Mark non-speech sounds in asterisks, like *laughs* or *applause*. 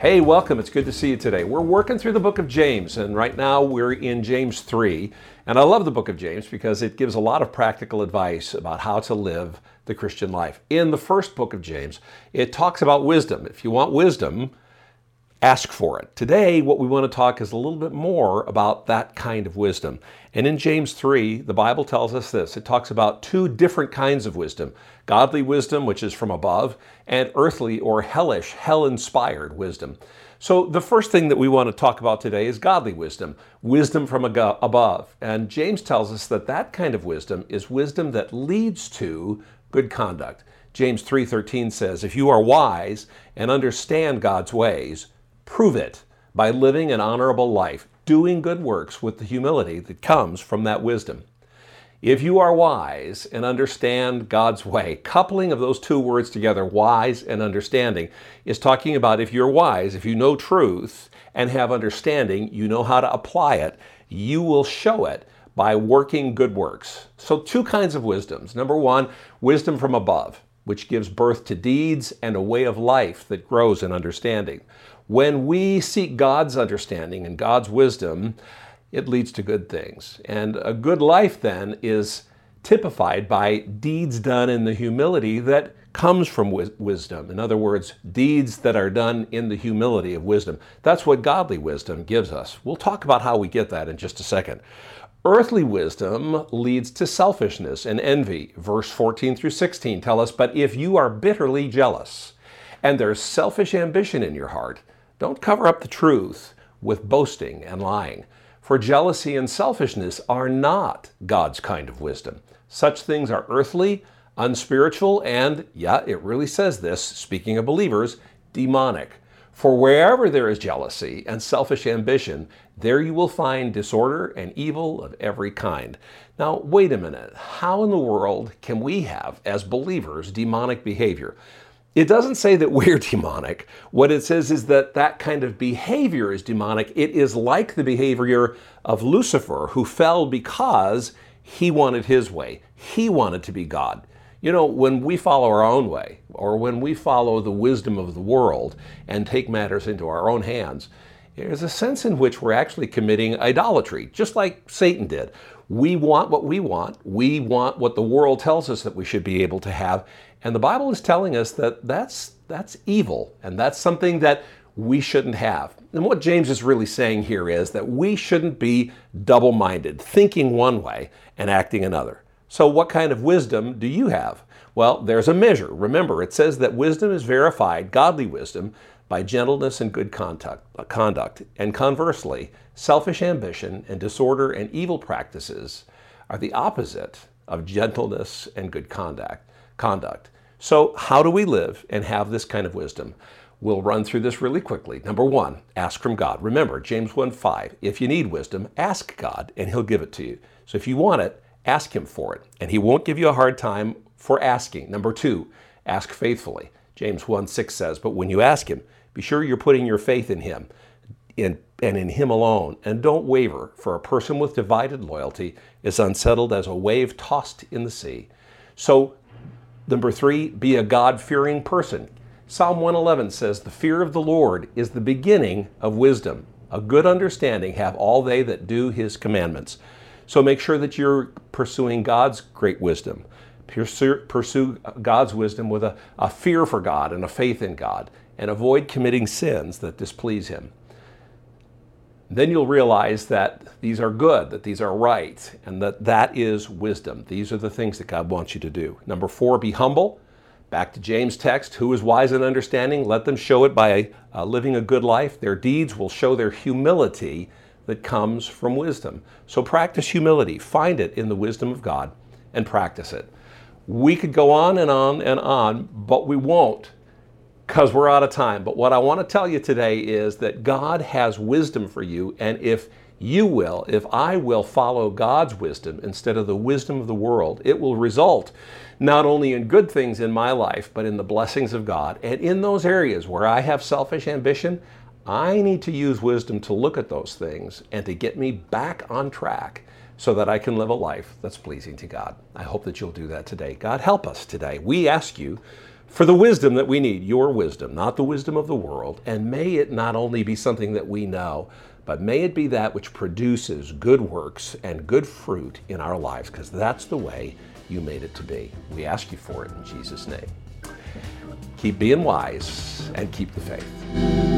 Hey, welcome. It's good to see you today. We're working through the book of James, and right now we're in James 3. And I love the book of James because it gives a lot of practical advice about how to live the Christian life. In the first book of James, it talks about wisdom. If you want wisdom, ask for it. Today, what we want to talk is a little bit more about that kind of wisdom. And in James 3, the Bible tells us this it talks about two different kinds of wisdom godly wisdom, which is from above, and earthly or hellish, hell inspired wisdom. So, the first thing that we want to talk about today is godly wisdom, wisdom from above. And James tells us that that kind of wisdom is wisdom that leads to good conduct. James 3:13 says, "If you are wise and understand God's ways, Prove it by living an honorable life, doing good works with the humility that comes from that wisdom. If you are wise and understand God's way, coupling of those two words together, wise and understanding, is talking about if you're wise, if you know truth and have understanding, you know how to apply it, you will show it by working good works. So, two kinds of wisdoms. Number one, wisdom from above, which gives birth to deeds and a way of life that grows in understanding. When we seek God's understanding and God's wisdom, it leads to good things. And a good life then is typified by deeds done in the humility that comes from wisdom. In other words, deeds that are done in the humility of wisdom. That's what godly wisdom gives us. We'll talk about how we get that in just a second. Earthly wisdom leads to selfishness and envy. Verse 14 through 16 tell us, But if you are bitterly jealous, and there's selfish ambition in your heart, don't cover up the truth with boasting and lying, for jealousy and selfishness are not God's kind of wisdom. Such things are earthly, unspiritual, and, yeah, it really says this, speaking of believers, demonic. For wherever there is jealousy and selfish ambition, there you will find disorder and evil of every kind. Now, wait a minute. How in the world can we have, as believers, demonic behavior? It doesn't say that we're *laughs* demonic. What it says is that that kind of behavior is demonic. It is like the behavior of Lucifer, who fell because he wanted his way. He wanted to be God. You know, when we follow our own way, or when we follow the wisdom of the world and take matters into our own hands, there's a sense in which we're actually committing idolatry, just like Satan did. We want what we want. We want what the world tells us that we should be able to have. And the Bible is telling us that that's, that's evil, and that's something that we shouldn't have. And what James is really saying here is that we shouldn't be double minded, thinking one way and acting another. So, what kind of wisdom do you have? Well, there's a measure. Remember, it says that wisdom is verified, godly wisdom, by gentleness and good conduct, conduct. And conversely, selfish ambition and disorder and evil practices are the opposite of gentleness and good conduct conduct. So, how do we live and have this kind of wisdom? We'll run through this really quickly. Number one, ask from God. Remember, James 1 5, if you need wisdom, ask God and He'll give it to you. So, if you want it, ask Him for it, and He won't give you a hard time for asking. Number two, ask faithfully. James 1 6 says, But when you ask Him, be sure you're putting your faith in Him in, and in Him alone, and don't waver, for a person with divided loyalty is unsettled as a wave tossed in the sea. So, Number three, be a God fearing person. Psalm 111 says, The fear of the Lord is the beginning of wisdom. A good understanding have all they that do his commandments. So make sure that you're pursuing God's great wisdom. Pursue, pursue God's wisdom with a, a fear for God and a faith in God, and avoid committing sins that displease him then you'll realize that these are good, that these are right, and that that is wisdom. These are the things that God wants you to do. Number four, be humble. Back to James' text, who is wise and understanding? Let them show it by uh, living a good life. Their deeds will show their humility that comes from wisdom. So practice humility. Find it in the wisdom of God and practice it. We could go on and on and on, but we won't because we're out of time. But what I want to tell you today is that God has wisdom for you. And if you will, if I will follow God's wisdom instead of the wisdom of the world, it will result not only in good things in my life, but in the blessings of God. And in those areas where I have selfish ambition, I need to use wisdom to look at those things and to get me back on track so that I can live a life that's pleasing to God. I hope that you'll do that today. God, help us today. We ask you for the wisdom that we need, your wisdom, not the wisdom of the world. And may it not only be something that we know, but may it be that which produces good works and good fruit in our lives, because that's the way you made it to be. We ask you for it in Jesus' name. Keep being wise and keep the faith.